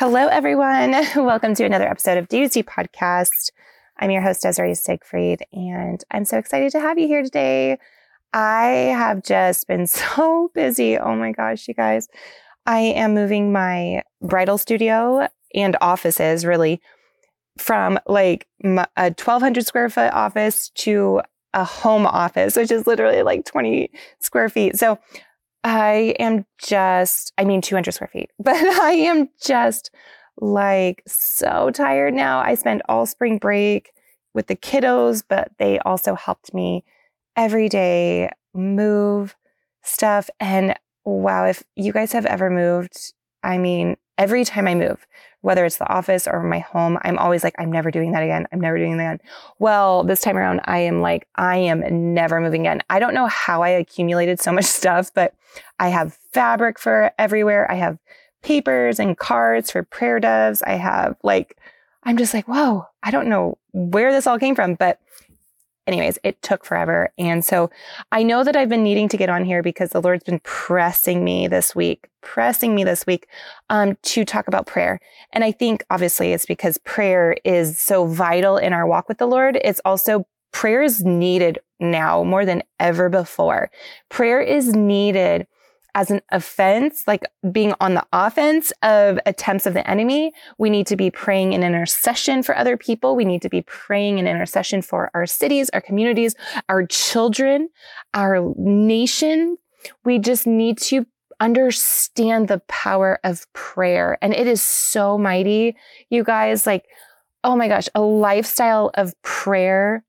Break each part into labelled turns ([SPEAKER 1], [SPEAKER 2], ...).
[SPEAKER 1] Hello, everyone. Welcome to another episode of Do You See Podcast. I'm your host, Desiree Siegfried, and I'm so excited to have you here today. I have just been so busy. Oh my gosh, you guys. I am moving my bridal studio and offices really from like a 1200 square foot office to a home office, which is literally like 20 square feet. So I am just, I mean, 200 square feet, but I am just like so tired now. I spent all spring break with the kiddos, but they also helped me every day move stuff. And wow, if you guys have ever moved, I mean, every time I move, whether it's the office or my home, I'm always like, I'm never doing that again. I'm never doing that again. Well, this time around, I am like, I am never moving again. I don't know how I accumulated so much stuff, but I have fabric for everywhere. I have papers and cards for prayer doves. I have like, I'm just like, whoa, I don't know where this all came from, but anyways, it took forever. And so I know that I've been needing to get on here because the Lord's been pressing me this week, pressing me this week um, to talk about prayer. And I think obviously it's because prayer is so vital in our walk with the Lord. It's also prayer is needed now more than ever before. Prayer is needed as an offense, like being on the offense of attempts of the enemy. We need to be praying in intercession for other people. We need to be praying in intercession for our cities, our communities, our children, our nation. We just need to understand the power of prayer. And it is so mighty, you guys. Like, oh my gosh, a lifestyle of prayer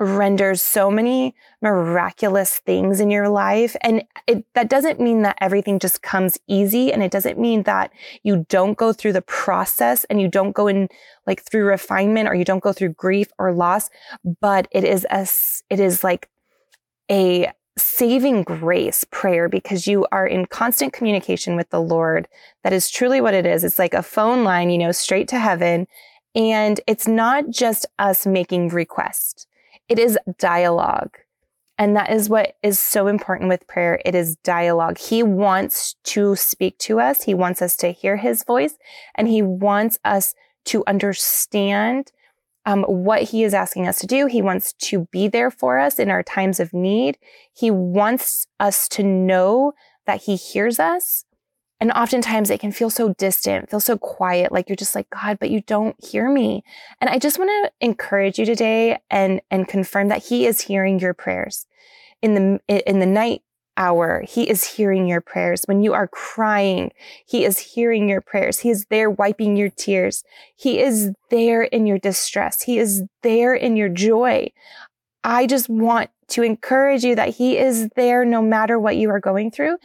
[SPEAKER 1] renders so many miraculous things in your life. And it, that doesn't mean that everything just comes easy. And it doesn't mean that you don't go through the process and you don't go in like through refinement or you don't go through grief or loss. But it is a, it is like a saving grace prayer because you are in constant communication with the Lord. That is truly what it is. It's like a phone line, you know, straight to heaven. And it's not just us making requests it is dialogue. And that is what is so important with prayer. It is dialogue. He wants to speak to us. He wants us to hear his voice and he wants us to understand um, what he is asking us to do. He wants to be there for us in our times of need. He wants us to know that he hears us and oftentimes it can feel so distant, feel so quiet, like you're just like, God, but you don't hear me. And I just want to encourage you today and, and confirm that He is hearing your prayers. In the, in the night hour, He is hearing your prayers. When you are crying, He is hearing your prayers. He is there wiping your tears. He is there in your distress. He is there in your joy. I just want to encourage you that He is there no matter what you are going through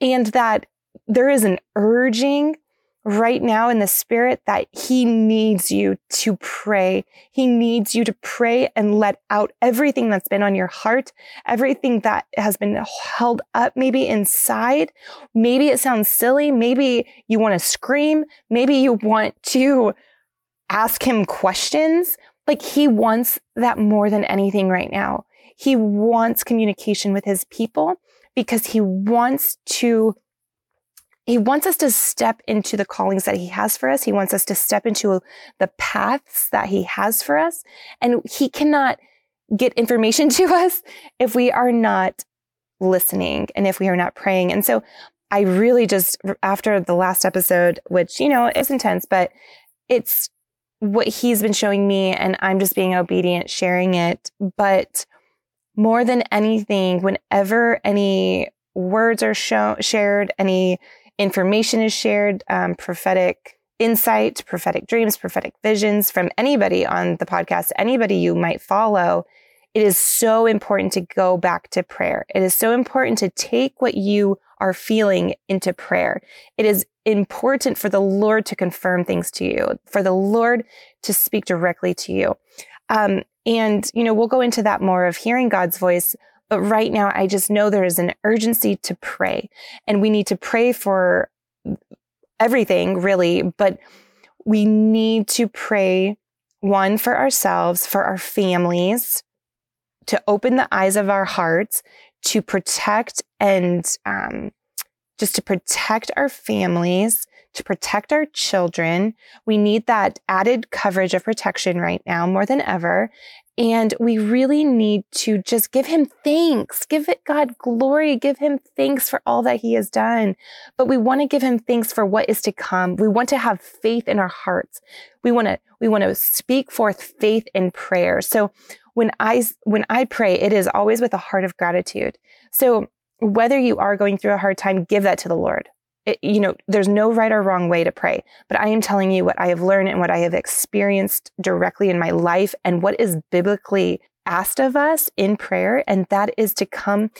[SPEAKER 1] and that there is an urging right now in the spirit that he needs you to pray. He needs you to pray and let out everything that's been on your heart, everything that has been held up maybe inside. Maybe it sounds silly. Maybe you want to scream. Maybe you want to ask him questions. Like he wants that more than anything right now. He wants communication with his people because he wants to he wants us to step into the callings that he has for us. He wants us to step into the paths that he has for us. And he cannot get information to us if we are not listening and if we are not praying. And so I really just, after the last episode, which, you know, is intense, but it's what he's been showing me and I'm just being obedient, sharing it. But more than anything, whenever any words are shown, shared, any information is shared, um, prophetic insight, prophetic dreams, prophetic visions from anybody on the podcast, anybody you might follow, it is so important to go back to prayer. It is so important to take what you are feeling into prayer. It is important for the Lord to confirm things to you, for the Lord to speak directly to you. Um, and, you know, we'll go into that more of hearing God's voice but right now, I just know there is an urgency to pray. And we need to pray for everything really, but we need to pray one for ourselves, for our families, to open the eyes of our hearts, to protect and um, just to protect our families, to protect our children. We need that added coverage of protection right now more than ever. And we really need to just give him thanks, give it God glory, give him thanks for all that he has done. But we want to give him thanks for what is to come. We want to have faith in our hearts. We want to, we want to speak forth faith in prayer. So when I, when I pray, it is always with a heart of gratitude. So whether you are going through a hard time, give that to the Lord. It, you know, there's no right or wrong way to pray, but I am telling you what I have learned and what I have experienced directly in my life and what is biblically asked of us in prayer. And that is to come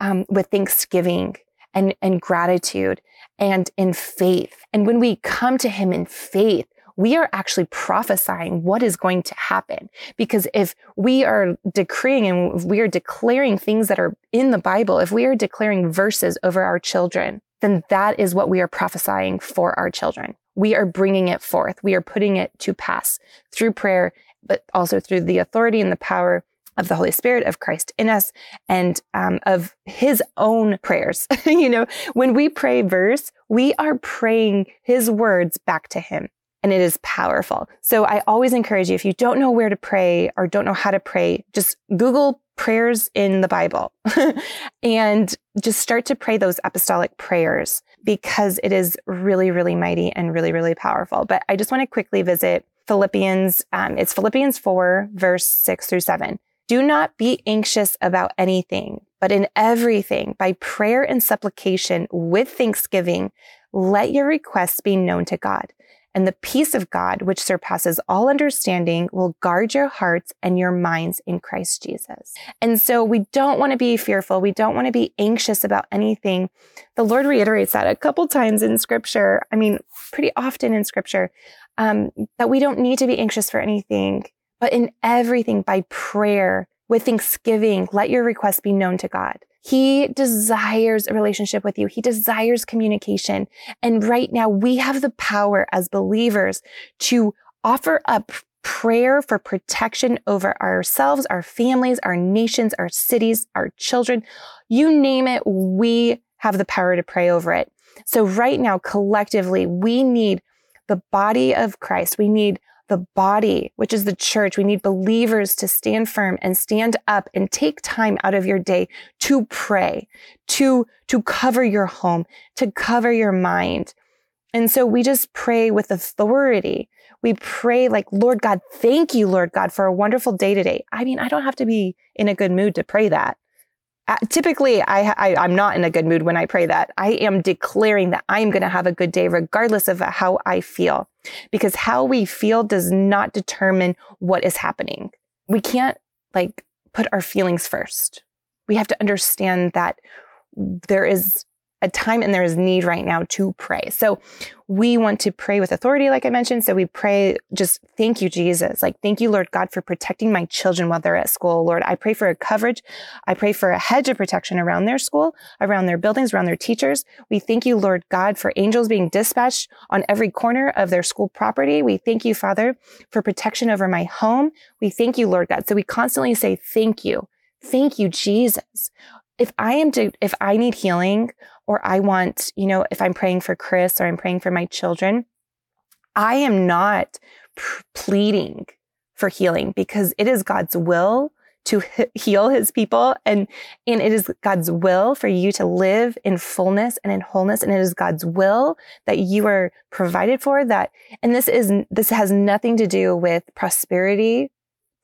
[SPEAKER 1] um, with thanksgiving and, and gratitude and in faith. And when we come to Him in faith, we are actually prophesying what is going to happen. Because if we are decreeing and we are declaring things that are in the Bible, if we are declaring verses over our children, then that is what we are prophesying for our children. We are bringing it forth. We are putting it to pass through prayer, but also through the authority and the power of the Holy Spirit, of Christ in us, and um, of His own prayers. you know, when we pray verse, we are praying His words back to Him and it is powerful. So I always encourage you, if you don't know where to pray or don't know how to pray, just Google prayers in the Bible and just start to pray those apostolic prayers because it is really, really mighty and really, really powerful. But I just want to quickly visit Philippians. Um, it's Philippians 4, verse 6 through 7. Do not be anxious about anything, but in everything, by prayer and supplication with thanksgiving, let your requests be known to God. And the peace of God, which surpasses all understanding, will guard your hearts and your minds in Christ Jesus. And so we don't want to be fearful. We don't want to be anxious about anything. The Lord reiterates that a couple times in scripture. I mean, pretty often in scripture, um, that we don't need to be anxious for anything, but in everything by prayer with thanksgiving, let your requests be known to God. He desires a relationship with you. He desires communication. And right now we have the power as believers to offer up prayer for protection over ourselves, our families, our nations, our cities, our children. You name it, we have the power to pray over it. So right now, collectively, we need the body of Christ. We need the body, which is the church. We need believers to stand firm and stand up and take time out of your day to pray, to, to cover your home, to cover your mind. And so we just pray with authority. We pray like, Lord God, thank you, Lord God, for a wonderful day today. I mean, I don't have to be in a good mood to pray that. Uh, typically I, I i'm not in a good mood when i pray that. I am declaring that i'm going to have a good day regardless of how i feel because how we feel does not determine what is happening. We can't like put our feelings first. We have to understand that there is a time and there is need right now to pray. So we want to pray with authority, like I mentioned. So we pray, just thank you, Jesus. Like, thank you, Lord God, for protecting my children while they're at school. Lord, I pray for a coverage. I pray for a hedge of protection around their school, around their buildings, around their teachers. We thank you, Lord God, for angels being dispatched on every corner of their school property. We thank you, Father, for protection over my home. We thank you, Lord God. So we constantly say, thank you. Thank you, Jesus if I am to, if I need healing or I want, you know, if I'm praying for Chris or I'm praying for my children, I am not pleading for healing because it is God's will to heal his people and and it is God's will for you to live in fullness and in wholeness and it is God's will that you are provided for that and this is this has nothing to do with prosperity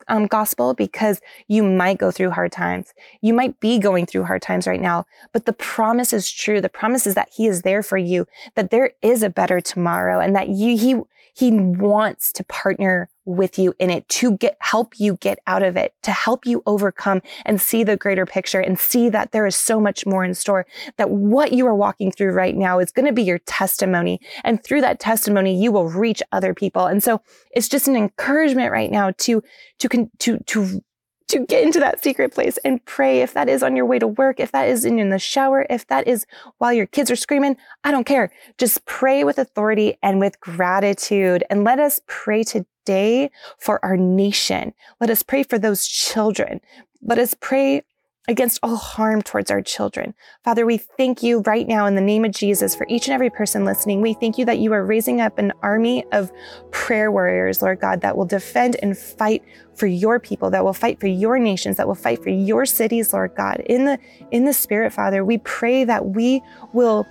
[SPEAKER 1] um, gospel because you might go through hard times. You might be going through hard times right now, but the promise is true. The promise is that he is there for you, that there is a better tomorrow and that you, he, he wants to partner with you in it to get, help you get out of it, to help you overcome and see the greater picture and see that there is so much more in store, that what you are walking through right now is going to be your testimony. And through that testimony, you will reach other people. And so it's just an encouragement right now to, to, to, to to get into that secret place and pray if that is on your way to work, if that is in the shower, if that is while your kids are screaming, I don't care. Just pray with authority and with gratitude. And let us pray today for our nation. Let us pray for those children. Let us pray against all harm towards our children. Father, we thank you right now in the name of Jesus for each and every person listening. We thank you that you are raising up an army of prayer warriors, Lord God, that will defend and fight for your people, that will fight for your nations, that will fight for your cities, Lord God. In the in the spirit, Father, we pray that we will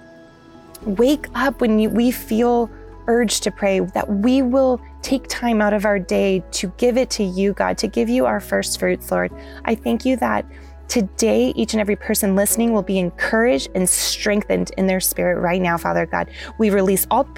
[SPEAKER 1] wake up when you, we feel urged to pray, that we will take time out of our day to give it to you, God, to give you our first fruits, Lord. I thank you that Today, each and every person listening will be encouraged and strengthened in their spirit right now, Father God. We release all,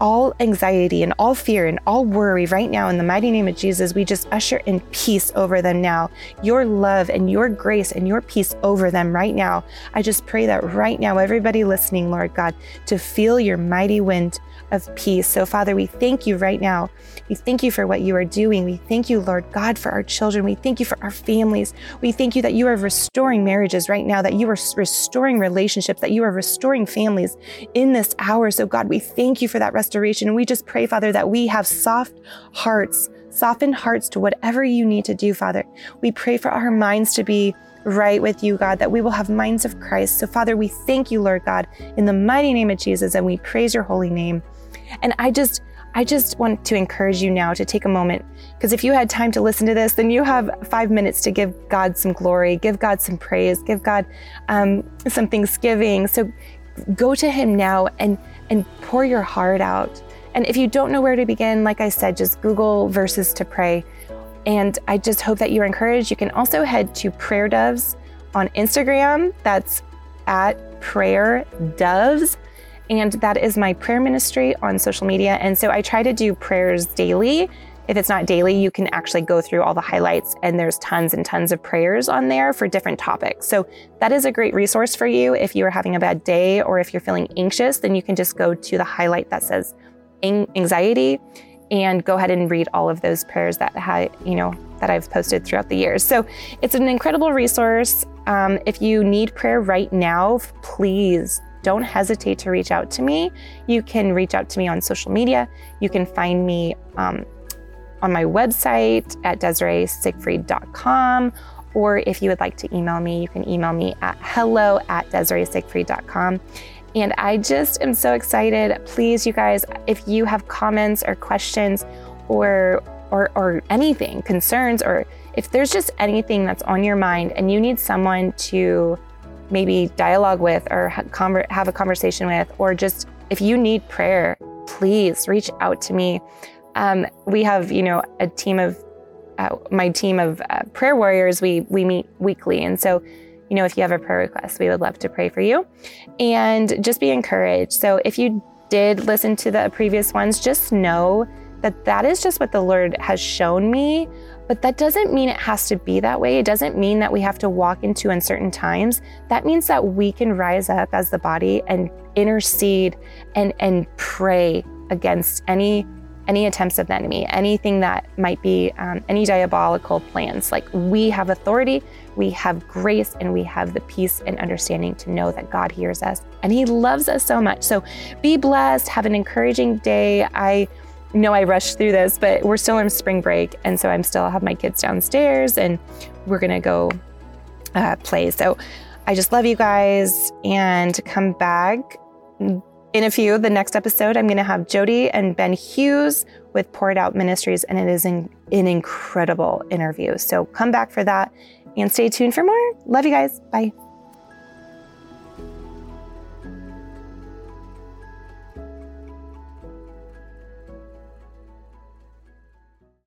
[SPEAKER 1] all anxiety and all fear and all worry right now in the mighty name of Jesus. We just usher in peace over them now. Your love and your grace and your peace over them right now. I just pray that right now, everybody listening, Lord God, to feel your mighty wind of peace. So, Father, we thank you right now. We thank you for what you are doing. We thank you, Lord God, for our children. We thank you for our families. We thank you that you are restoring marriages right now, that you are restoring relationships, that you are restoring families in this hour. So, God, we thank you for that restoration. And we just pray, Father, that we have soft hearts, softened hearts to whatever you need to do, Father. We pray for our minds to be right with you, God, that we will have minds of Christ. So, Father, we thank you, Lord God, in the mighty name of Jesus, and we praise your holy name. And I just, I just want to encourage you now to take a moment because if you had time to listen to this, then you have five minutes to give God some glory, give God some praise, give God um, some thanksgiving. So go to Him now and and pour your heart out. And if you don't know where to begin, like I said, just Google verses to pray. And I just hope that you're encouraged. You can also head to Prayer Doves on Instagram. That's at Prayer Doves. And that is my prayer ministry on social media. And so I try to do prayers daily. If it's not daily, you can actually go through all the highlights, and there's tons and tons of prayers on there for different topics. So that is a great resource for you. If you are having a bad day or if you're feeling anxious, then you can just go to the highlight that says anxiety and go ahead and read all of those prayers that had, you know, that I've posted throughout the years. So it's an incredible resource. Um, if you need prayer right now, please don't hesitate to reach out to me. You can reach out to me on social media. You can find me um, on my website at DesireeSiegfried.com. Or if you would like to email me, you can email me at hello at DesireeSiegfried.com. And I just am so excited. Please, you guys, if you have comments or questions or or, or anything, concerns, or if there's just anything that's on your mind and you need someone to maybe dialogue with or have a conversation with, or just if you need prayer, please reach out to me. Um, we have, you know, a team of uh, my team of uh, prayer warriors. We we meet weekly, and so, you know, if you have a prayer request, we would love to pray for you, and just be encouraged. So if you did listen to the previous ones, just know that that is just what the Lord has shown me. But that doesn't mean it has to be that way. It doesn't mean that we have to walk into uncertain times. That means that we can rise up as the body and intercede and and pray against any any attempts of the enemy, anything that might be um, any diabolical plans. Like we have authority, we have grace, and we have the peace and understanding to know that God hears us and He loves us so much. So be blessed. Have an encouraging day. I know I rushed through this, but we're still in spring break. And so I'm still have my kids downstairs and we're going to go uh, play. So I just love you guys and come back in a few. The next episode, I'm going to have Jody and Ben Hughes with Pour It Out Ministries, and it is an, an incredible interview. So come back for that and stay tuned for more. Love you guys. Bye.